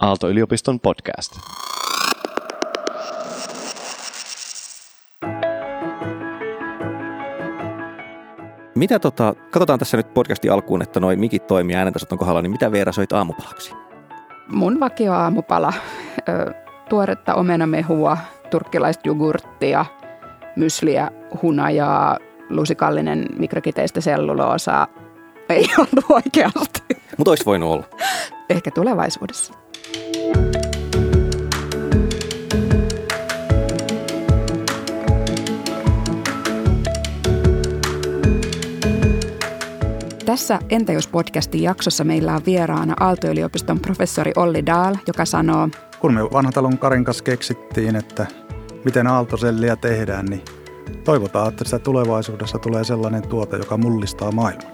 Aalto-yliopiston podcast. Mitä tota, katsotaan tässä nyt podcastin alkuun, että noi mikit toimii ja äänentasot on kohdalla, niin mitä Veera soit aamupalaksi? Mun vakio aamupala, ö, tuoretta omenamehua, turkkilaista jogurttia, mysliä, hunajaa, lusikallinen mikrokiteistä selluloosaa. Ei ollut oikeasti. Mutta olisi voinut olla. Ehkä tulevaisuudessa. Tässä Entä jos podcastin jaksossa meillä on vieraana Aalto-yliopiston professori Olli Dahl, joka sanoo, Kun me vanhatalon Karin kanssa keksittiin, että miten aaltoselliä tehdään, niin toivotaan, että sitä tulevaisuudessa tulee sellainen tuote, joka mullistaa maailman.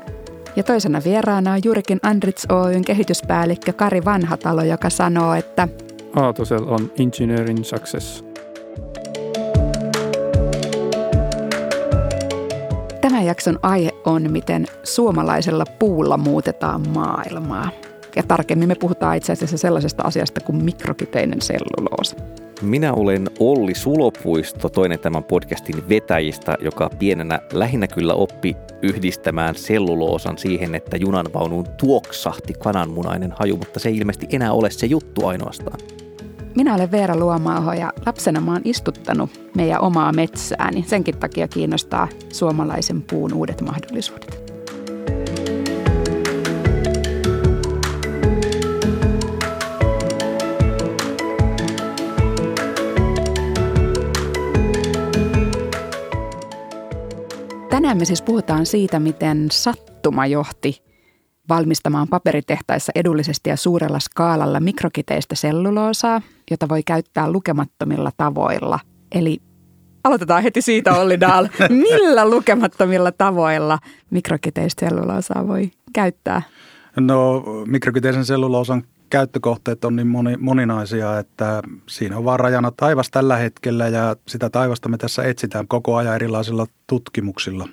ja toisena vieraana on Jurikin Andrits Oyn kehityspäällikkö Kari Vanhatalo, joka sanoo, että Aaltosel on engineering success. Tämän jakson aihe on, miten suomalaisella puulla muutetaan maailmaa. Ja tarkemmin me puhutaan itse asiassa sellaisesta asiasta kuin mikrokiteinen selluloosa. Minä olen Olli Sulopuisto, toinen tämän podcastin vetäjistä, joka pienenä lähinnä kyllä oppi yhdistämään selluloosan siihen, että junanvaunuun tuoksahti kananmunainen haju, mutta se ei ilmeisesti enää ole se juttu ainoastaan. Minä olen Veera Luomaaho ja lapsena mä oon istuttanut meidän omaa metsääni. Senkin takia kiinnostaa suomalaisen puun uudet mahdollisuudet. Tänään me siis puhutaan siitä, miten sattuma johti valmistamaan paperitehtaissa edullisesti ja suurella skaalalla mikrokiteistä selluloosaa, jota voi käyttää lukemattomilla tavoilla. Eli aloitetaan heti siitä, Olli Dahl. Millä lukemattomilla tavoilla mikrokiteistä selluloosaa voi käyttää? No mikrokiteisen selluloosan käyttökohteet on niin moni, moninaisia, että siinä on vaan rajana taivas tällä hetkellä ja sitä taivasta me tässä etsitään koko ajan erilaisilla tutkimuksilla.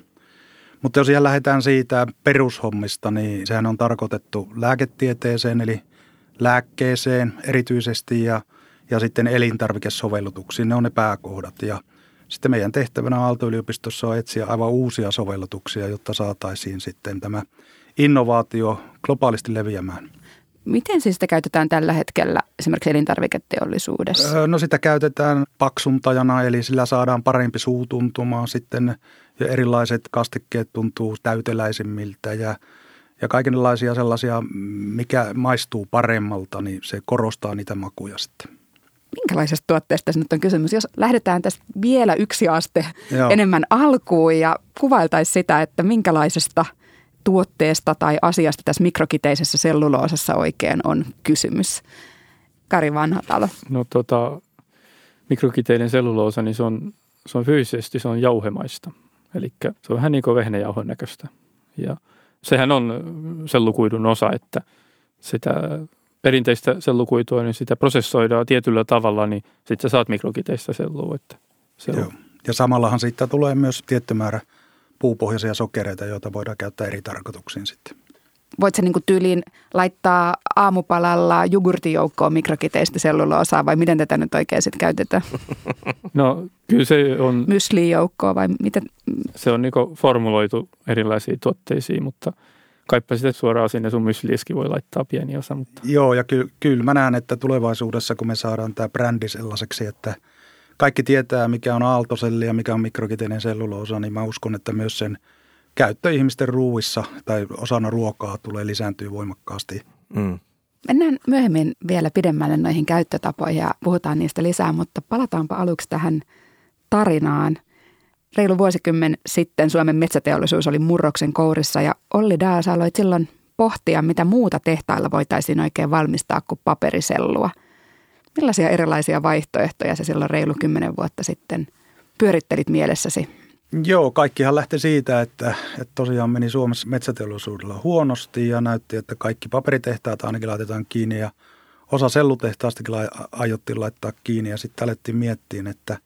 Mutta jos ihan lähdetään siitä perushommista, niin sehän on tarkoitettu lääketieteeseen eli lääkkeeseen erityisesti ja, ja sitten elintarvikesovellutuksiin. Ne on ne pääkohdat ja sitten meidän tehtävänä Aalto-yliopistossa on etsiä aivan uusia sovellutuksia, jotta saataisiin sitten tämä innovaatio globaalisti leviämään. Miten siis sitä käytetään tällä hetkellä esimerkiksi elintarviketeollisuudessa? No sitä käytetään paksuntajana, eli sillä saadaan parempi suutuntuma sitten ja erilaiset kastikkeet tuntuu täyteläisimmiltä ja, ja kaikenlaisia sellaisia, mikä maistuu paremmalta, niin se korostaa niitä makuja sitten. Minkälaisesta tuotteesta nyt on kysymys? Jos lähdetään tästä vielä yksi aste Joo. enemmän alkuun ja kuvailtaisiin sitä, että minkälaisesta tuotteesta tai asiasta tässä mikrokiteisessä selluloosassa oikein on kysymys. Kari Vanhatalo. No tota, mikrokiteinen selluloosa, niin se on, se on fyysisesti, se on jauhemaista. Eli se on vähän niin kuin vehnäjauhon näköistä. Ja sehän on sellukuidun osa, että sitä perinteistä sellukuitua, niin sitä prosessoidaan tietyllä tavalla, niin sitten sä saat mikrokiteistä sellua. Että se Joo. Ja samallahan siitä tulee myös tietty määrä puupohjaisia sokereita, joita voidaan käyttää eri tarkoituksiin sitten. Voit sä niin tyyliin laittaa aamupalalla jogurtijoukkoon mikrokiteistä selluloosaa vai miten tätä nyt oikein sitten käytetään? no kyllä se on, Myslijoukkoa vai miten? se on niin formuloitu erilaisiin tuotteisiin, mutta kaipa sitä suoraan sinne sun myslieskin voi laittaa pieni osa, mutta Joo, ja ky- kyllä mä näen, että tulevaisuudessa, kun me saadaan tämä brändi sellaiseksi, että kaikki tietää, mikä on aaltoselli ja mikä on mikrokiteinen selluloosa, niin mä uskon, että myös sen käyttö ihmisten ruuissa tai osana ruokaa tulee lisääntyä voimakkaasti. Mm. Mennään myöhemmin vielä pidemmälle noihin käyttötapoihin ja puhutaan niistä lisää, mutta palataanpa aluksi tähän tarinaan. Reilu vuosikymmen sitten Suomen metsäteollisuus oli murroksen kourissa ja Olli Daas aloit silloin pohtia, mitä muuta tehtailla voitaisiin oikein valmistaa kuin paperisellua. Millaisia erilaisia vaihtoehtoja se silloin reilu kymmenen vuotta sitten pyörittelit mielessäsi? Joo, kaikkihan lähti siitä, että, että tosiaan meni Suomessa metsäteollisuudella huonosti ja näytti, että kaikki paperitehtaat ainakin laitetaan kiinni ja osa sellutehtaastakin aiottiin laittaa kiinni ja sitten alettiin miettiä, että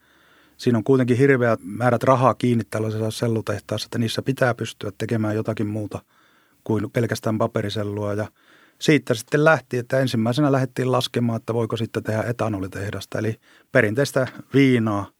siinä on kuitenkin hirveät määrät rahaa kiinni tällaisessa sellutehtaassa, että niissä pitää pystyä tekemään jotakin muuta kuin pelkästään paperisellua ja siitä sitten lähti, että ensimmäisenä lähdettiin laskemaan, että voiko sitten tehdä etanolitehdasta, eli perinteistä viinaa.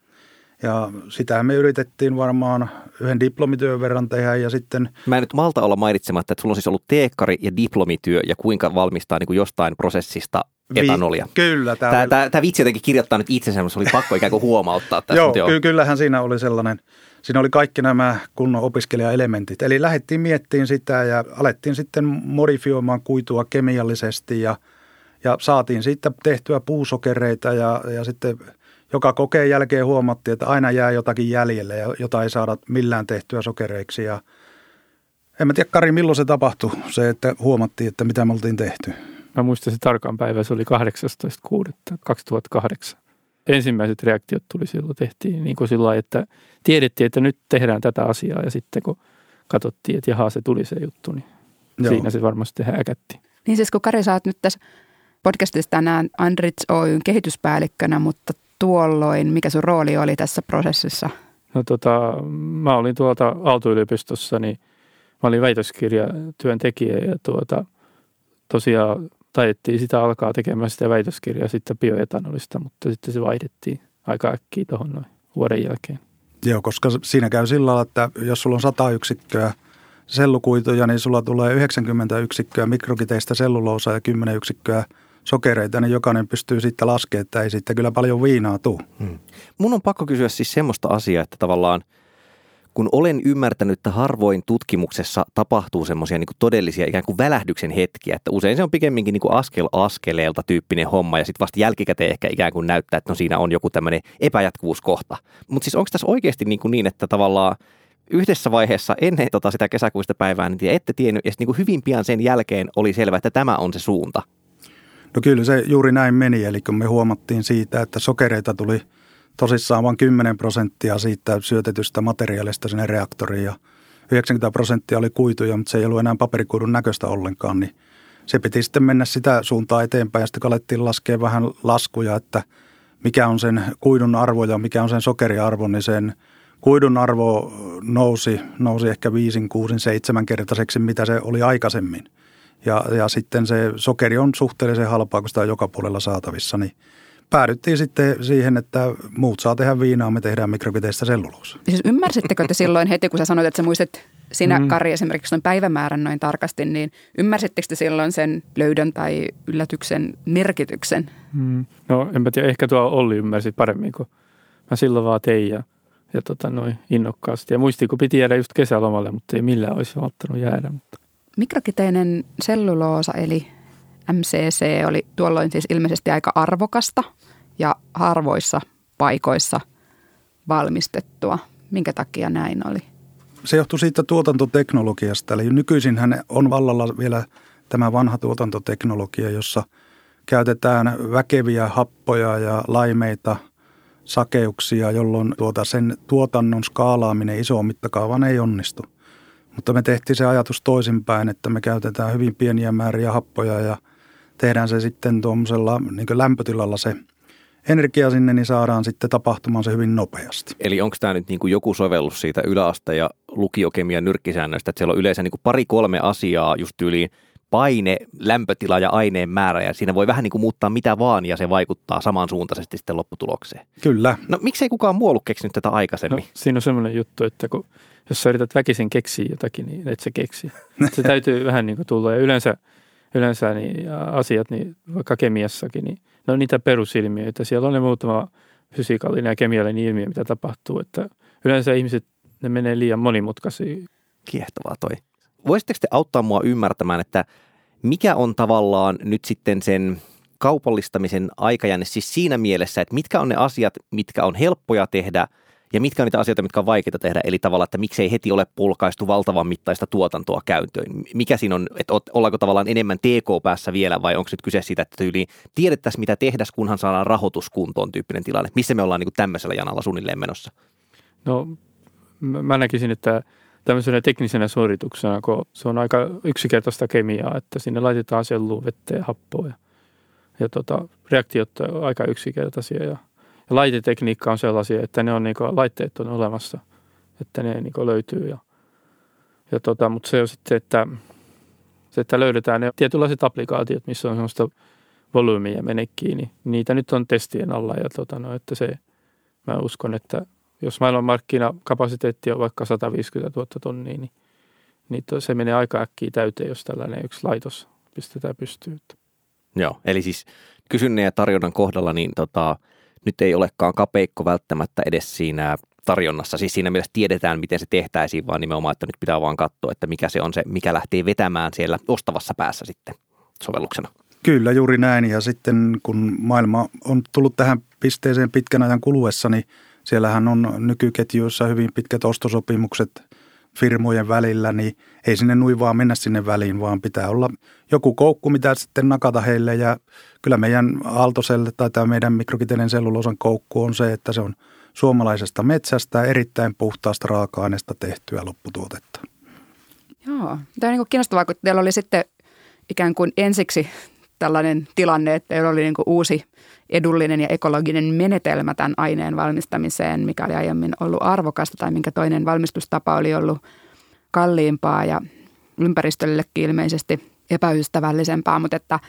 Ja sitä me yritettiin varmaan yhden diplomityön verran tehdä ja sitten... Mä en nyt malta olla mainitsematta, että sulla on siis ollut teekkari ja diplomityö ja kuinka valmistaa niin kuin jostain prosessista etanolia. Vi- kyllä. Tämä, tämä, tämä, tämä vitsi jotenkin kirjoittaa nyt itsensä, mutta se oli pakko ikään kuin huomauttaa tästä. joo, joo, kyllähän siinä oli sellainen, siinä oli kaikki nämä kunnon opiskelijaelementit. Eli lähdettiin miettimään sitä ja alettiin sitten modifioimaan kuitua kemiallisesti ja, ja saatiin siitä tehtyä puusokereita ja, ja sitten joka kokeen jälkeen huomattiin, että aina jää jotakin jäljelle ja jota ei saada millään tehtyä sokereiksi ja en mä tiedä, Kari, milloin se tapahtui, se, että huomattiin, että mitä me oltiin tehty. Mä muistan se tarkan päivä, se oli 18.6.2008. Ensimmäiset reaktiot tuli silloin, tehtiin niin kuin sillä että tiedettiin, että nyt tehdään tätä asiaa ja sitten kun katsottiin, että jaha, se tuli se juttu, niin Joo. siinä se varmasti häkätti. Niin siis kun Kari, sä oot nyt tässä podcastissa tänään Andrits Oyn kehityspäällikkönä, mutta tuolloin, mikä sun rooli oli tässä prosessissa? No tota, mä olin tuolta Aalto-yliopistossa, niin mä olin väitöskirjatyöntekijä ja tuota, tosiaan taidettiin sitä alkaa tekemään sitä väitöskirjaa sitten bioetanolista, mutta sitten se vaihdettiin aika äkkiä tuohon noin vuoden jälkeen. Joo, koska siinä käy sillä lailla, että jos sulla on 100 yksikköä sellukuituja, niin sulla tulee 90 yksikköä mikrokiteistä selluloosaa ja 10 yksikköä sokereita, niin jokainen pystyy sitten laskemaan, että ei sitten kyllä paljon viinaa tule. Hmm. Mun on pakko kysyä siis semmoista asiaa, että tavallaan – kun olen ymmärtänyt, että harvoin tutkimuksessa tapahtuu semmoisia niin todellisia ikään kuin välähdyksen hetkiä, että usein se on pikemminkin niin kuin askel askeleelta tyyppinen homma ja sitten vasta jälkikäteen ehkä ikään kuin näyttää, että no siinä on joku tämmöinen epäjatkuvuuskohta. Mutta siis onko tässä oikeasti niin, kuin niin että tavallaan yhdessä vaiheessa ennen tota sitä kesäkuista päivää niin ette tiennyt ja niin kuin hyvin pian sen jälkeen oli selvää, että tämä on se suunta? No kyllä se juuri näin meni, eli kun me huomattiin siitä, että sokereita tuli – tosissaan vain 10 prosenttia siitä syötetystä materiaalista sinne reaktoriin ja 90 prosenttia oli kuituja, mutta se ei ollut enää paperikuidun näköistä ollenkaan, niin se piti sitten mennä sitä suuntaa eteenpäin ja sitten alettiin laskea vähän laskuja, että mikä on sen kuidun arvo ja mikä on sen sokeriarvo, niin sen kuidun arvo nousi, nousi ehkä viisin, kuusin, seitsemän kertaiseksi, mitä se oli aikaisemmin. Ja, ja sitten se sokeri on suhteellisen halpaa, kun sitä on joka puolella saatavissa, niin – päädyttiin sitten siihen, että muut saa tehdä viinaa, me tehdään mikrokiteistä selluloosa. Siis ymmärsittekö te silloin heti, kun sä sanoit, että sä muistat sinä, mm. Kari, esimerkiksi noin päivämäärän noin tarkasti, niin ymmärsittekö te silloin sen löydön tai yllätyksen merkityksen? Mm. No enpä tiedä, ehkä tuo Olli ymmärsi paremmin, kun mä silloin vaan tein ja, ja tota, noin innokkaasti. Ja muistin, kun piti jäädä just kesälomalle, mutta ei millään olisi valttanut jäädä. Mutta. Mikrokiteinen selluloosa, eli MCC oli tuolloin siis ilmeisesti aika arvokasta ja harvoissa paikoissa valmistettua. Minkä takia näin oli? Se johtui siitä tuotantoteknologiasta. Eli nykyisin on vallalla vielä tämä vanha tuotantoteknologia, jossa käytetään väkeviä happoja ja laimeita, sakeuksia, jolloin tuota sen tuotannon skaalaaminen isoon mittakaavaan ei onnistu. Mutta me tehtiin se ajatus toisinpäin, että me käytetään hyvin pieniä määriä happoja ja – tehdään se sitten tuommoisella niin lämpötilalla se energia sinne, niin saadaan sitten tapahtumaan se hyvin nopeasti. Eli onko tämä nyt niin kuin joku sovellus siitä yläaste- ja lukiokemian nyrkkisäännöistä, että siellä on yleensä niin kuin pari-kolme asiaa just yli paine, lämpötila ja aineen määrä, ja siinä voi vähän niin kuin muuttaa mitä vaan, ja se vaikuttaa samansuuntaisesti sitten lopputulokseen. Kyllä. No miksei kukaan muu ollut keksinyt tätä aikaisemmin? No, siinä on semmoinen juttu, että kun, jos sä yrität väkisin keksiä jotakin, niin et sä keksi. Se täytyy vähän niin kuin tulla, ja yleensä – yleensä niin asiat, niin vaikka kemiassakin, niin ne on niitä perusilmiöitä. Siellä on ne muutama fysiikallinen ja kemiallinen ilmiö, mitä tapahtuu. Että yleensä ihmiset, ne menee liian monimutkaisiin. Kiehtovaa toi. Voisitteko te auttaa mua ymmärtämään, että mikä on tavallaan nyt sitten sen kaupallistamisen aikajänne siis siinä mielessä, että mitkä on ne asiat, mitkä on helppoja tehdä – ja mitkä on niitä asioita, mitkä on vaikeita tehdä, eli tavallaan, että miksei heti ole pulkaistu valtavan mittaista tuotantoa käyntöön. Mikä siinä on, että ollaanko tavallaan enemmän TK päässä vielä vai onko nyt kyse siitä, että tyyli tiedettäisiin mitä tehdä, kunhan saadaan rahoitus kuntoon tyyppinen tilanne. Missä me ollaan niin kuin tämmöisellä janalla suunnilleen menossa? No mä näkisin, että tämmöisenä teknisenä suorituksena, kun se on aika yksinkertaista kemiaa, että sinne laitetaan selluun vettä ja happoa ja, ja tota, reaktiot on aika yksinkertaisia ja – ja laitetekniikka on sellaisia, että ne on niin kuin, laitteet on olemassa, että ne niin kuin, löytyy. Ja, ja tota, mutta se on sitten, että Se, että löydetään ne tietynlaiset applikaatiot, missä on sellaista volyymiä mene kiinni. Niitä nyt on testien alla ja tota, no, että se, mä uskon, että jos maailman markkinakapasiteetti on vaikka 150 000 tonnia, niin, niin se menee aika äkkiä täyteen, jos tällainen yksi laitos pistetään pystyyn. Joo, eli siis kysynnän ja tarjonnan kohdalla niin tota, nyt ei olekaan kapeikko välttämättä edes siinä tarjonnassa. Siis siinä mielessä tiedetään, miten se tehtäisiin, vaan nimenomaan, että nyt pitää vaan katsoa, että mikä se on se, mikä lähtee vetämään siellä ostavassa päässä sitten sovelluksena. Kyllä, juuri näin. Ja sitten kun maailma on tullut tähän pisteeseen pitkän ajan kuluessa, niin siellähän on nykyketjuissa hyvin pitkät ostosopimukset firmojen välillä, niin ei sinne nui vaan mennä sinne väliin, vaan pitää olla joku koukku, mitä sitten nakata heille. Ja kyllä meidän Aaltoselle tai tämä meidän mikrokiteinen selluloosan koukku on se, että se on suomalaisesta metsästä erittäin puhtaasta raaka-aineesta tehtyä lopputuotetta. Joo, tämä on niin kiinnostavaa, kun teillä oli sitten ikään kuin ensiksi tällainen tilanne, että oli niin uusi edullinen ja ekologinen menetelmä tämän aineen valmistamiseen, mikä oli aiemmin ollut arvokasta tai minkä toinen valmistustapa oli ollut kalliimpaa ja ympäristöllekin ilmeisesti epäystävällisempää, mutta että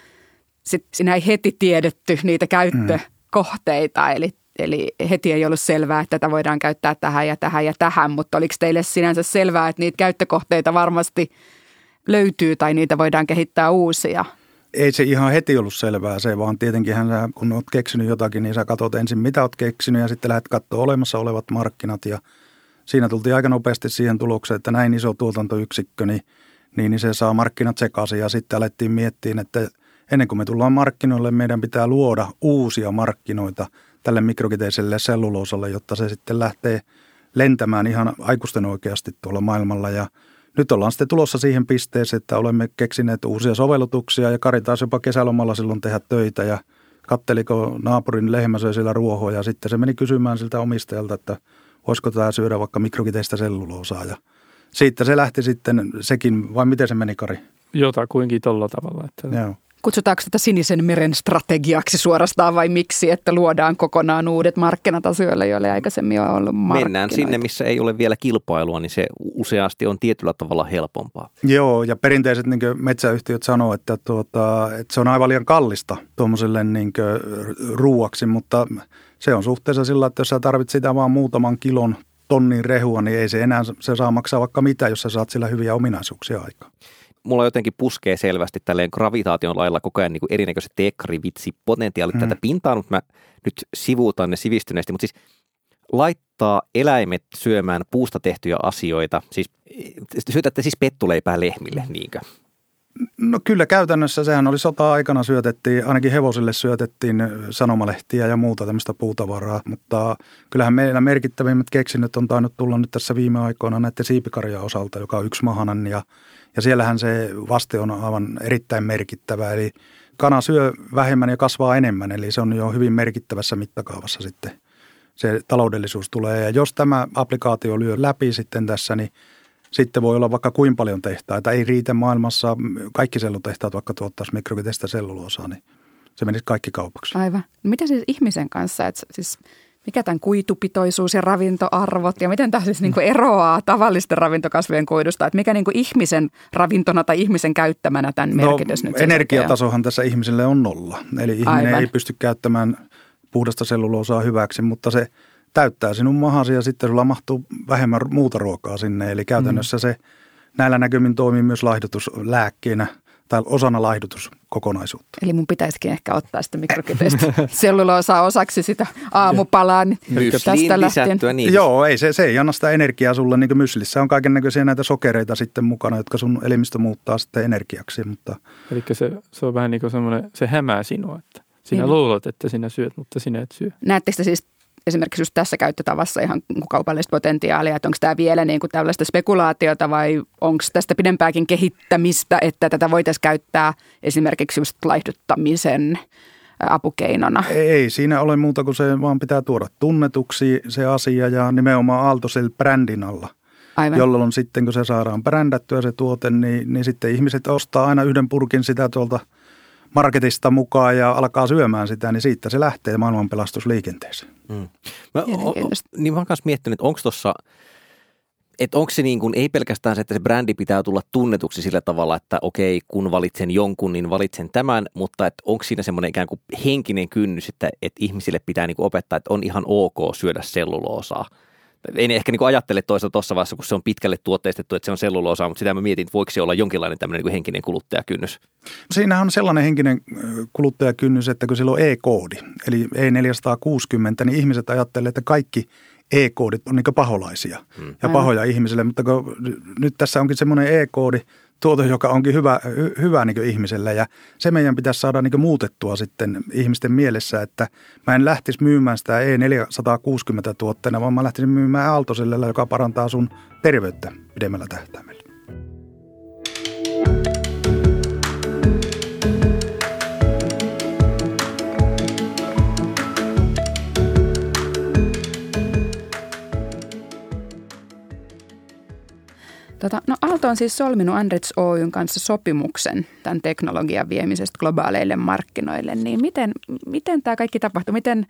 sit siinä ei heti tiedetty niitä käyttökohteita, mm. eli, eli heti ei ollut selvää, että tätä voidaan käyttää tähän ja tähän ja tähän, mutta oliko teille sinänsä selvää, että niitä käyttökohteita varmasti löytyy tai niitä voidaan kehittää uusia? Ei se ihan heti ollut selvää. Se, vaan tietenkin kun olet keksinyt jotakin, niin sä katsot ensin mitä olet keksinyt ja sitten lähdet katsoa olemassa olevat markkinat. Ja siinä tultiin aika nopeasti siihen tulokseen, että näin iso tuotantoyksikkö, niin, niin, niin se saa markkinat sekaisin. Ja sitten alettiin miettiä, että ennen kuin me tullaan markkinoille, meidän pitää luoda uusia markkinoita tälle mikrokiteiselle selluloosalle, jotta se sitten lähtee lentämään ihan aikuisten oikeasti tuolla maailmalla. Ja – nyt ollaan sitten tulossa siihen pisteeseen, että olemme keksineet uusia sovellutuksia ja Kari taisi jopa kesälomalla silloin tehdä töitä ja katteliko naapurin lehmä söi siellä ruohoa ja sitten se meni kysymään siltä omistajalta, että voisiko tämä syödä vaikka mikrokiteistä selluloosaa ja siitä se lähti sitten sekin, vai miten se meni Kari? Jotakuinkin tolla tavalla. Että... Joo. Kutsutaanko tätä sinisen meren strategiaksi suorastaan vai miksi, että luodaan kokonaan uudet markkinat asioille, joille aikaisemmin on ollut markkinoita? Mennään sinne, missä ei ole vielä kilpailua, niin se useasti on tietyllä tavalla helpompaa. Joo, ja perinteiset niin metsäyhtiöt sanoo, että, tuota, että se on aivan liian kallista tuommoiselle niin ruuaksi, mutta se on suhteessa sillä, että jos sä tarvitset sitä vaan muutaman kilon tonnin rehua, niin ei se enää se saa maksaa vaikka mitä, jos sä saat sillä hyviä ominaisuuksia aikaan mulla jotenkin puskee selvästi tälleen gravitaation lailla koko ajan niin kuin erinäköiset potentiaalit mm. tätä pintaa, mutta mä nyt sivuutan ne sivistyneesti, mutta siis laittaa eläimet syömään puusta tehtyjä asioita, siis syötätte siis pettuleipää lehmille, niinkö? No kyllä käytännössä sehän oli sota-aikana syötettiin, ainakin hevosille syötettiin sanomalehtiä ja muuta tämmöistä puutavaraa, mutta kyllähän meillä merkittävimmät keksinnöt on tainnut tulla nyt tässä viime aikoina näiden siipikarjan osalta, joka on yksi mahanan ja ja siellähän se vaste on aivan erittäin merkittävä, eli kana syö vähemmän ja kasvaa enemmän, eli se on jo hyvin merkittävässä mittakaavassa sitten se taloudellisuus tulee. Ja jos tämä applikaatio lyö läpi sitten tässä, niin sitten voi olla vaikka kuinka paljon tehtaita. Ei riitä maailmassa kaikki sellutehtaat, vaikka tuottaisi mikrokiteistä selluloosaa, niin se menisi kaikki kaupaksi. Aivan. Mitä siis ihmisen kanssa? Että siis mikä tämän kuitupitoisuus ja ravintoarvot ja miten tämä siis niin kuin eroaa tavallisten ravintokasvien kuidusta, että mikä niin kuin ihmisen ravintona tai ihmisen käyttämänä tämän no, merkitys nyt Energiatasohan tässä ihmiselle on nolla, eli ihminen Aivan. ei pysty käyttämään puhdasta selluloosaa hyväksi, mutta se täyttää sinun mahasi ja sitten sulla mahtuu vähemmän muuta ruokaa sinne, eli käytännössä mm. se näillä näkymin toimii myös laihdutuslääkkeenä – tai osana laihdutuskokonaisuutta. Eli mun pitäisikin ehkä ottaa sitä mikrokyteistä selluloosaa osaksi sitä aamupalaa. Niin tästä lähtien. Niin. Joo, ei, se, se ei anna sitä energiaa sulle. Niin myslissä on kaiken näköisiä näitä sokereita sitten mukana, jotka sun elimistö muuttaa sitten energiaksi. Mutta... Eli se, se on vähän niin kuin semmoinen, se hämää sinua, että sinä niin. luulet, että sinä syöt, mutta sinä et syö. Näettekö siis esimerkiksi just tässä käyttötavassa ihan kaupallista potentiaalia, että onko tämä vielä niin kuin tällaista spekulaatiota vai onko tästä pidempääkin kehittämistä, että tätä voitaisiin käyttää esimerkiksi just laihduttamisen apukeinona? Ei siinä ole muuta kuin se vaan pitää tuoda tunnetuksi se asia ja nimenomaan Aaltosel brändin alla. Aivan. Jolloin sitten kun se saadaan brändättyä se tuote, niin, niin sitten ihmiset ostaa aina yhden purkin sitä tuolta – marketista mukaan ja alkaa syömään sitä, niin siitä se lähtee maailmanpelastusliikenteeseen. Mm. Mä, o, o, niin mä oon myös miettinyt, onko tuossa että onko se niin kuin, ei pelkästään se, että se brändi pitää tulla tunnetuksi sillä tavalla, että okei, kun valitsen jonkun, niin valitsen tämän, mutta että onko siinä semmoinen ikään kuin henkinen kynnys, että, että ihmisille pitää niin kuin opettaa, että on ihan ok syödä selluloosaa. En ehkä niin kuin ajattele toisaalta tuossa vaiheessa, kun se on pitkälle tuotteistettu, että se on selluloosaa, mutta sitä mä mietin, että voiko se olla jonkinlainen tämmöinen niin henkinen kuluttajakynnys. Siinä on sellainen henkinen kuluttajakynnys, että kun sillä on e-koodi, eli E460, niin ihmiset ajattelee, että kaikki – e-koodit on niin paholaisia hmm. ja pahoja Aivan. ihmisille, mutta kun nyt tässä onkin semmoinen e-koodi, tuote, joka onkin hyvä, hy, hyvä niin ihmiselle ja se meidän pitäisi saada niin muutettua sitten ihmisten mielessä, että mä en lähtisi myymään sitä E460 tuotteena, vaan mä lähtisin myymään Aaltoselle, joka parantaa sun terveyttä pidemmällä tähtäimellä. Tota, no Aalto on siis solminut Andrits Oyn kanssa sopimuksen tämän teknologian viemisestä globaaleille markkinoille. Niin miten, miten tämä kaikki tapahtui? Miten,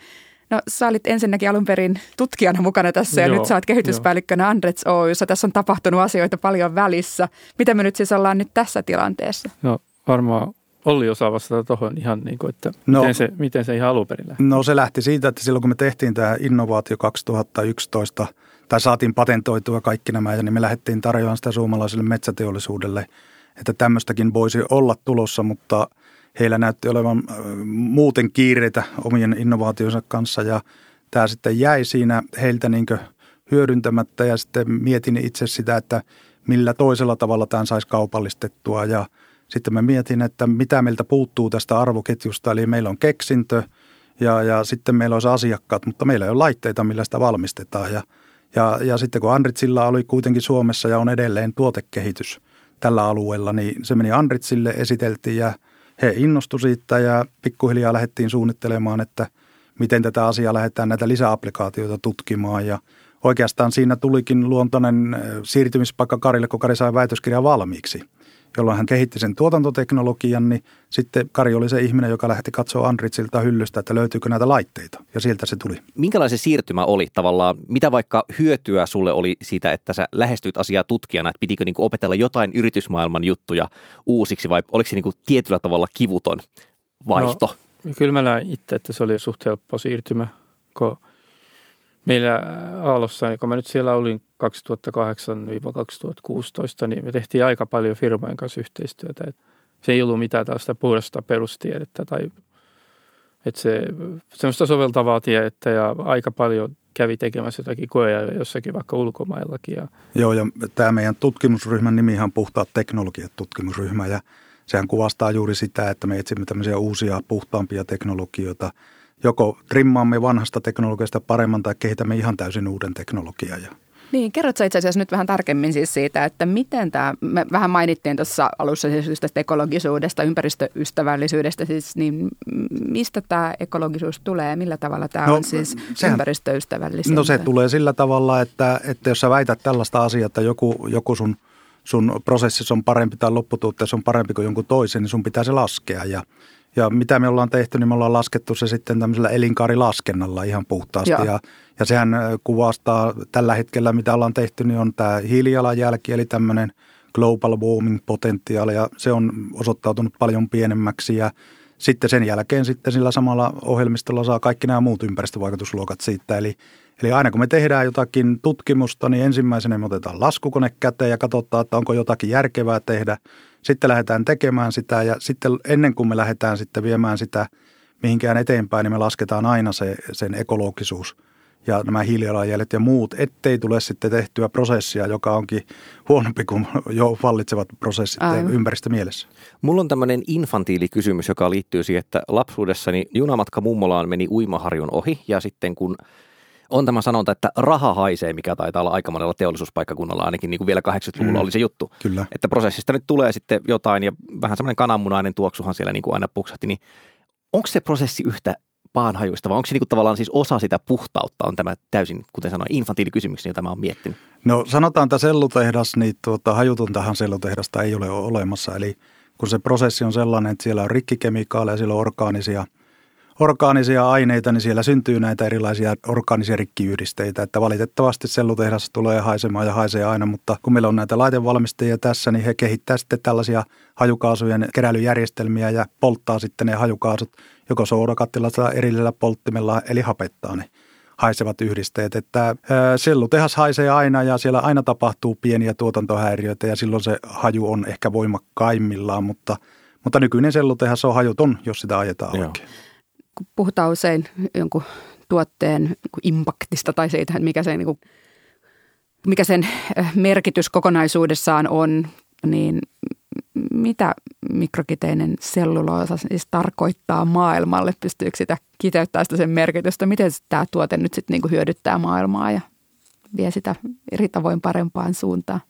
no sä olit ensinnäkin alun perin tutkijana mukana tässä ja joo, nyt sä oot kehityspäällikkönä jo. Andrets Oyssä. Tässä on tapahtunut asioita paljon välissä. Miten me nyt siis ollaan nyt tässä tilanteessa? No varmaan Olli osaa vastata tuohon ihan niin kuin, että no, miten, se, miten se ihan alun perin lähti? No se lähti siitä, että silloin kun me tehtiin tämä innovaatio 2011 – tai saatiin patentoitua kaikki nämä ja niin me lähdettiin tarjoamaan sitä suomalaiselle metsäteollisuudelle, että tämmöistäkin voisi olla tulossa, mutta heillä näytti olevan muuten kiireitä omien innovaationsa kanssa ja tämä sitten jäi siinä heiltä niin hyödyntämättä ja sitten mietin itse sitä, että millä toisella tavalla tämän saisi kaupallistettua ja sitten mä mietin, että mitä meiltä puuttuu tästä arvoketjusta, eli meillä on keksintö ja, ja sitten meillä olisi asiakkaat, mutta meillä ei ole laitteita, millä sitä valmistetaan ja – ja, ja sitten kun Andritsilla oli kuitenkin Suomessa ja on edelleen tuotekehitys tällä alueella, niin se meni Andritsille, esiteltiin ja he innostu siitä ja pikkuhiljaa lähdettiin suunnittelemaan, että miten tätä asiaa lähdetään näitä lisäapplikaatioita tutkimaan. Ja oikeastaan siinä tulikin luontainen siirtymispaikka Karille, kun Kari sai väitöskirjan valmiiksi – jolloin hän kehitti sen tuotantoteknologian, niin sitten Kari oli se ihminen, joka lähti katsoa Andritsilta hyllystä, että löytyykö näitä laitteita. Ja sieltä se tuli. Minkälainen siirtymä oli tavallaan? Mitä vaikka hyötyä sulle oli siitä, että sä lähestyit asiaa tutkijana, että pitikö niin opetella jotain yritysmaailman juttuja uusiksi vai oliko se niin kuin tietyllä tavalla kivuton vaihto? No, kyllä mä näin itse, että se oli suht helppo siirtymä, kun meillä Aalossa, kun mä nyt siellä olin 2008-2016, niin me tehtiin aika paljon firmojen kanssa yhteistyötä. Et se ei ollut mitään tällaista puhdasta perustiedettä tai että se, semmoista soveltavaa tiedettä ja aika paljon kävi tekemässä jotakin koeja jossakin vaikka ulkomaillakin. Ja. Joo, ja tämä meidän tutkimusryhmän nimi on puhtaat teknologiat tutkimusryhmä ja sehän kuvastaa juuri sitä, että me etsimme tämmöisiä uusia puhtaampia teknologioita – joko trimmaamme vanhasta teknologiasta paremman tai kehitämme ihan täysin uuden teknologian. Niin, kerrotko itse asiassa nyt vähän tarkemmin siis siitä, että miten tämä, me vähän mainittiin tuossa alussa siis tästä ekologisuudesta, ympäristöystävällisyydestä, siis niin mistä tämä ekologisuus tulee, millä tavalla tämä no, on siis sehän, ympäristöystävällistä? No se tulee sillä tavalla, että, että jos sä väität tällaista asiaa, että joku, joku sun, sun prosessissa on parempi tai lopputuotteessa on parempi kuin jonkun toisen, niin sun pitää se laskea ja ja mitä me ollaan tehty, niin me ollaan laskettu se sitten tämmöisellä elinkaarilaskennalla ihan puhtaasti. Ja, ja sehän kuvastaa tällä hetkellä, mitä ollaan tehty, niin on tämä hiilijalanjälki, eli tämmöinen global warming potentiaali, ja se on osoittautunut paljon pienemmäksi. Ja sitten sen jälkeen sitten sillä samalla ohjelmistolla saa kaikki nämä muut ympäristövaikutusluokat siitä. Eli, eli aina kun me tehdään jotakin tutkimusta, niin ensimmäisenä me otetaan laskukone käteen ja katsotaan, että onko jotakin järkevää tehdä – sitten lähdetään tekemään sitä ja sitten ennen kuin me lähdetään sitten viemään sitä mihinkään eteenpäin, niin me lasketaan aina se, sen ekologisuus ja nämä hiilijalanjäljet ja muut, ettei tule sitten tehtyä prosessia, joka onkin huonompi kuin jo vallitsevat prosessit Aivan. ympäristömielessä. Mulla on tämmöinen infantiili kysymys, joka liittyy siihen, että lapsuudessani junamatka mummolaan meni uimaharjun ohi ja sitten kun – on tämä sanonta, että raha haisee, mikä taitaa olla aika monella teollisuuspaikkakunnalla, ainakin niin kuin vielä 80-luvulla mm. oli se juttu. Kyllä. Että prosessista nyt tulee sitten jotain ja vähän semmoinen kananmunainen tuoksuhan siellä niin kuin aina puksahti, niin onko se prosessi yhtä paanhajuista vai onko se niin kuin tavallaan siis osa sitä puhtautta, on tämä täysin, kuten sanoin, infantiilikysymys, jota mä oon miettinyt? No sanotaan, että sellutehdas, niin tuota, hajutuntahan sellutehdasta ei ole olemassa, eli kun se prosessi on sellainen, että siellä on rikkikemikaaleja, siellä on orgaanisia – orgaanisia aineita, niin siellä syntyy näitä erilaisia orgaanisia rikkiyhdisteitä. Että valitettavasti sellutehdas tulee haisemaan ja haisee aina, mutta kun meillä on näitä laitevalmistajia tässä, niin he kehittää sitten tällaisia hajukaasujen keräilyjärjestelmiä ja polttaa sitten ne hajukaasut joko soudakattilassa tai erillisellä polttimella, eli hapettaa ne haisevat yhdisteet. Että sellutehas haisee aina ja siellä aina tapahtuu pieniä tuotantohäiriöitä ja silloin se haju on ehkä voimakkaimmillaan, mutta, mutta nykyinen sellutehas on hajuton, jos sitä ajetaan Joo. oikein. Kun puhutaan usein jonkun tuotteen niin impaktista tai siitä, että mikä, se, niin kuin, mikä sen merkitys kokonaisuudessaan on, niin mitä mikrokiteinen selluloosa siis tarkoittaa maailmalle? Pystyykö sitä kiteyttämään sitä sen merkitystä? Miten tämä tuote nyt sitten niinku hyödyttää maailmaa ja vie sitä eri tavoin parempaan suuntaan?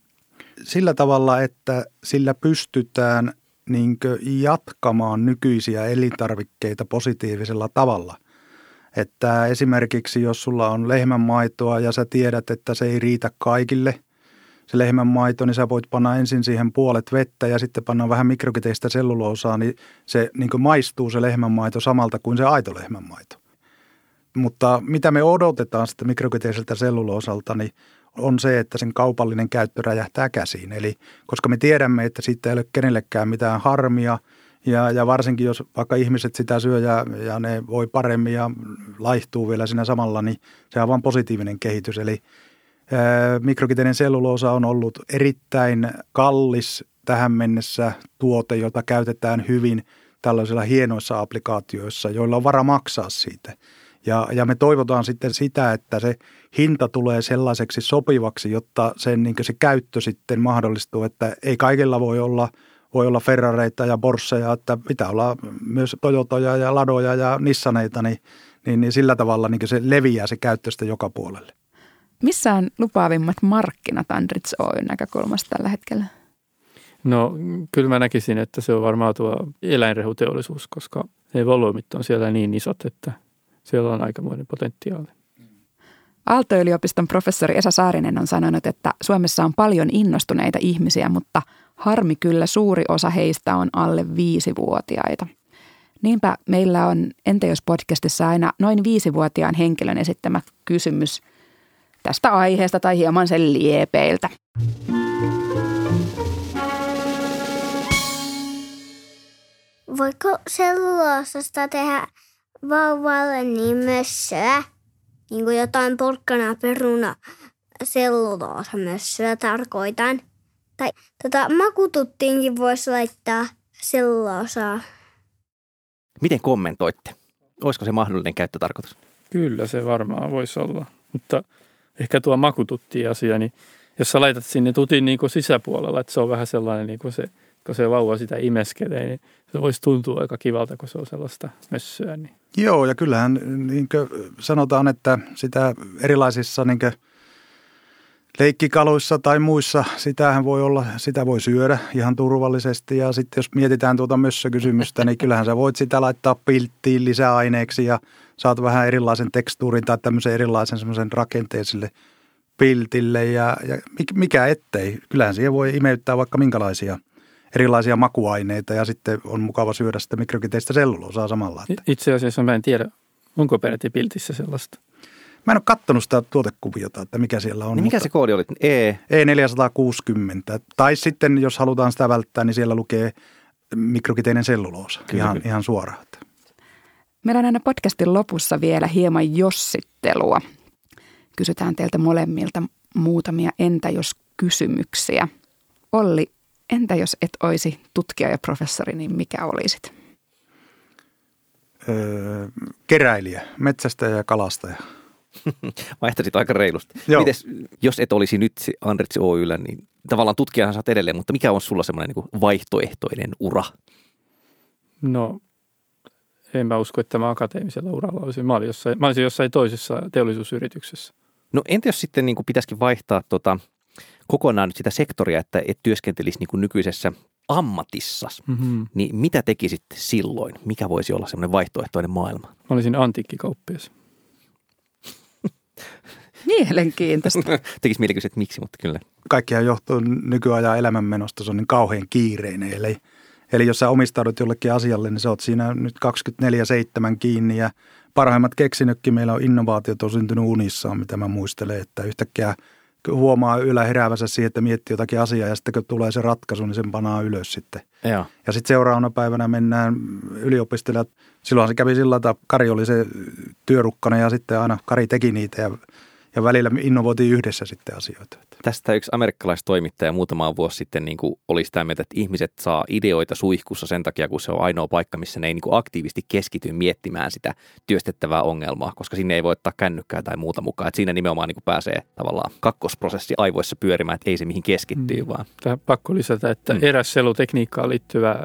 Sillä tavalla, että sillä pystytään niin jatkamaan nykyisiä elintarvikkeita positiivisella tavalla. Että esimerkiksi jos sulla on lehmänmaitoa ja sä tiedät, että se ei riitä kaikille – se lehmän maito, niin sä voit panna ensin siihen puolet vettä ja sitten panna vähän mikrokiteistä selluloosaa, niin se niin maistuu se lehmän maito samalta kuin se aito lehmän maito. Mutta mitä me odotetaan sitten mikrokiteiseltä selluloosalta, niin on se, että sen kaupallinen käyttö räjähtää käsiin. Eli koska me tiedämme, että siitä ei ole kenellekään mitään harmia, ja, ja varsinkin jos vaikka ihmiset sitä syö ja, ja ne voi paremmin ja laihtuu vielä siinä samalla, niin se on vain positiivinen kehitys. Eli Mikrokiteinen selluloosa on ollut erittäin kallis tähän mennessä tuote, jota käytetään hyvin tällaisilla hienoissa applikaatioissa, joilla on vara maksaa siitä. Ja, ja me toivotaan sitten sitä, että se hinta tulee sellaiseksi sopivaksi, jotta sen, niin se käyttö sitten mahdollistuu, että ei kaikilla voi olla, voi olla Ferrareita ja Borsseja, että pitää olla myös Toyotoja ja Ladoja ja Nissaneita, niin, niin, niin sillä tavalla niin se leviää se käyttöstä joka puolelle. Missä on lupaavimmat markkinat Andrits Oyn näkökulmasta tällä hetkellä? No kyllä mä näkisin, että se on varmaan tuo eläinrehuteollisuus, koska ne volyymit on siellä niin isot, että siellä on aikamoinen potentiaali. Aalto-yliopiston professori Esa Saarinen on sanonut, että Suomessa on paljon innostuneita ihmisiä, mutta harmi kyllä suuri osa heistä on alle viisivuotiaita. Niinpä meillä on Entä jos podcastissa aina noin viisivuotiaan henkilön esittämä kysymys – tästä aiheesta tai hieman sen liepeiltä. Voiko selluloosasta tehdä vauvalle niin mössöä? Niin kuin jotain porkkana, peruna, selluloosa mössöä tarkoitan. Tai tota, makututtiinkin voisi laittaa selluloosaa. Miten kommentoitte? Olisiko se mahdollinen käyttötarkoitus? Kyllä se varmaan voisi olla, mutta ehkä tuo makututti-asia, niin jos sä laitat sinne tutin niin kuin sisäpuolella, että se on vähän sellainen, niin kuin se, kun se vauva sitä imeskelee, niin se voisi tuntua aika kivalta, kun se on sellaista mössöä. Niin. Joo, ja kyllähän niin sanotaan, että sitä erilaisissa niin leikkikaluissa tai muissa, sitähän voi olla, sitä voi syödä ihan turvallisesti. Ja sitten jos mietitään tuota mössökysymystä, niin kyllähän sä voit sitä laittaa pilttiin lisäaineeksi ja saat vähän erilaisen tekstuurin tai tämmöisen erilaisen semmoisen rakenteiselle piltille. Ja, ja mikä ettei, kyllähän siihen voi imeyttää vaikka minkälaisia erilaisia makuaineita ja sitten on mukava syödä sitä mikrokiteistä selluloosaa samalla. Että. Itse asiassa mä en tiedä, onko peräti piltissä sellaista. Mä en ole kattonut sitä tuotekuviota, että mikä siellä on. Niin mikä se koodi oli? E? E460. Tai sitten, jos halutaan sitä välttää, niin siellä lukee mikrokiteinen selluloosa kyllä, ihan, kyllä. ihan suoraan. Meillä on aina podcastin lopussa vielä hieman jossittelua. Kysytään teiltä molemmilta muutamia entä jos kysymyksiä. Olli, entä jos et olisi tutkija ja professori, niin mikä olisit? Öö, keräilijä, metsästäjä ja kalastaja. Vaihtasit aika reilusti. Joo. Mites, jos et olisi nyt Andritsi Oyllä, niin tavallaan tutkijahan saat edelleen, mutta mikä on sulla semmoinen niin vaihtoehtoinen ura? No, en mä usko, että mä akateemisella uralla olisin. Mä, olin jossain, mä olisin jossain toisessa teollisuusyrityksessä. No entä jos sitten niin kuin pitäisikin vaihtaa tota, kokonaan nyt sitä sektoria, että et työskentelisi niin kuin nykyisessä ammatissa, mm-hmm. niin mitä tekisit silloin? Mikä voisi olla semmoinen vaihtoehtoinen maailma? Mä olisin antiikkikauppias. Mielenkiintoista. Tekisi mieli kysyä, että miksi, mutta kyllä. Kaikkihan johtuu nykyajan elämänmenosta, se on niin kauhean kiireinen, eli, Eli jos sä omistaudut jollekin asialle, niin sä oot siinä nyt 24-7 kiinni ja parhaimmat keksinnötkin meillä on innovaatiot on syntynyt unissaan, mitä mä muistelen, että yhtäkkiä huomaa ylä heräävänsä siihen, että miettii jotakin asiaa ja sitten kun tulee se ratkaisu, niin sen panaa ylös sitten. Joo. Ja sitten seuraavana päivänä mennään yliopistolle. Silloin se kävi sillä tavalla, että Kari oli se työrukkana ja sitten aina Kari teki niitä ja, ja välillä innovoitiin yhdessä sitten asioita. Tästä yksi amerikkalaistoimittaja muutama vuosi sitten niin kuin oli sitä mieltä, että ihmiset saa ideoita suihkussa sen takia, kun se on ainoa paikka, missä ne ei niin kuin aktiivisesti keskity miettimään sitä työstettävää ongelmaa, koska sinne ei voi ottaa kännykkää tai muuta mukaan. Että siinä nimenomaan niin kuin pääsee tavallaan kakkosprosessi aivoissa pyörimään, että ei se mihin keskittyy mm. vaan. Tähän pakko lisätä, että mm. eräs sellutekniikkaan liittyvä äh,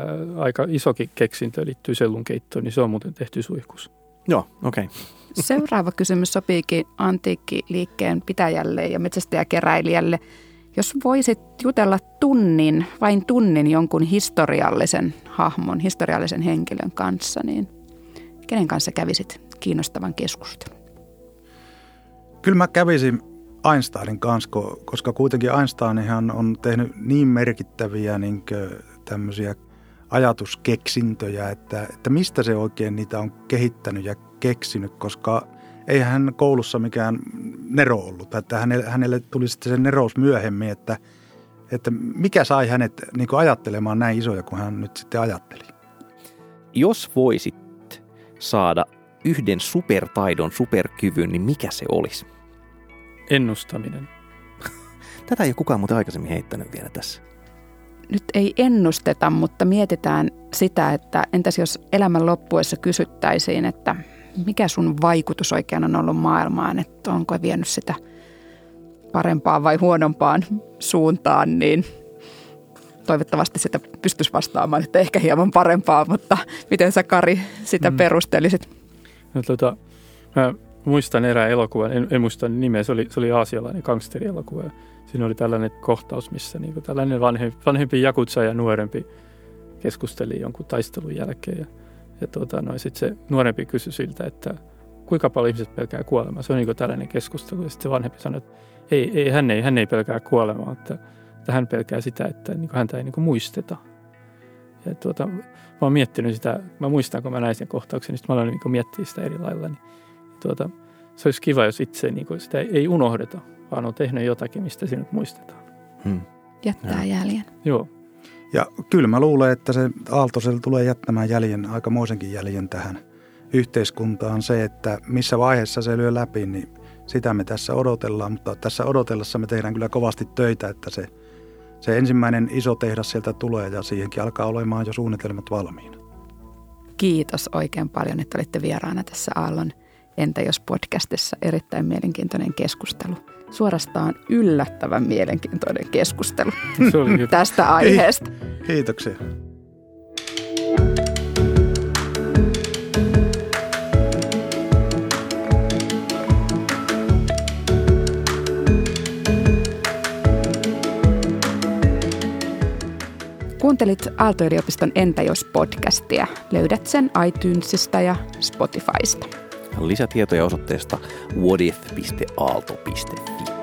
aika isokin keksintö liittyy sellun keittoon, niin se on muuten tehty suihkussa. Joo, okei. Okay. Seuraava kysymys sopiikin antiikkiliikkeen pitäjälle ja metsästäjäkeräilijälle. Jos voisit jutella tunnin, vain tunnin jonkun historiallisen hahmon, historiallisen henkilön kanssa, niin kenen kanssa kävisit kiinnostavan keskustelun? Kyllä mä kävisin Einsteinin kanssa, koska kuitenkin Einsteinihan on tehnyt niin merkittäviä niin tämmöisiä ajatuskeksintöjä, että, että mistä se oikein niitä on kehittänyt ja keksinyt, koska ei hän koulussa mikään nero ollut. Että hänelle, hänelle tuli sitten se nerous myöhemmin, että, että mikä sai hänet niin ajattelemaan näin isoja kuin hän nyt sitten ajatteli. Jos voisit saada yhden supertaidon, superkyvyn, niin mikä se olisi? Ennustaminen. Tätä ei ole kukaan muuten aikaisemmin heittänyt vielä tässä nyt ei ennusteta, mutta mietitään sitä, että entäs jos elämän loppuessa kysyttäisiin, että mikä sun vaikutus oikein on ollut maailmaan, että onko vienyt sitä parempaan vai huonompaan suuntaan, niin toivottavasti sitä pystyisi vastaamaan, että ehkä hieman parempaa, mutta miten sä Kari sitä mm. perustelisit? No, tota, mä muistan erään elokuvan, en, en muista nimeä, se oli, se oli aasialainen gangsterielokuva siinä oli tällainen kohtaus, missä niin kuin tällainen vanhempi, vanhempi jakutsa ja nuorempi keskusteli jonkun taistelun jälkeen. Ja, ja tuota, no, sitten se nuorempi kysyi siltä, että kuinka paljon ihmiset pelkää kuolemaa. Se on niin tällainen keskustelu. Ja sitten se vanhempi sanoi, että ei, ei, hän, ei, hän ei pelkää kuolemaa, että, että hän pelkää sitä, että niin häntä ei niin muisteta. Ja tuota, mä oon miettinyt sitä, mä muistan, kun mä näin sen kohtauksen, niin mä aloin niin miettiä sitä eri lailla. Niin, tuota, se olisi kiva, jos itse niin kuin, sitä ei unohdeta, vaan on tehnyt jotakin, mistä sinut muistetaan. Hmm. Jättää ja. jäljen. Joo. Ja kyllä mä luulen, että se Aaltosella tulee jättämään jäljen, aikamoisenkin jäljen tähän yhteiskuntaan. Se, että missä vaiheessa se lyö läpi, niin sitä me tässä odotellaan. Mutta tässä odotellessa me tehdään kyllä kovasti töitä, että se, se ensimmäinen iso tehdas sieltä tulee ja siihenkin alkaa olemaan jo suunnitelmat valmiina. Kiitos oikein paljon, että olitte vieraana tässä Aallon Entä jos podcastissa erittäin mielenkiintoinen keskustelu suorastaan yllättävän mielenkiintoinen keskustelu tästä aiheesta. Kiitoksia. Kuuntelit Aalto-yliopiston Entä jos podcastia. Löydät sen iTunesista ja Spotifysta. Lisätietoja osoitteesta whatif.aalto.fi.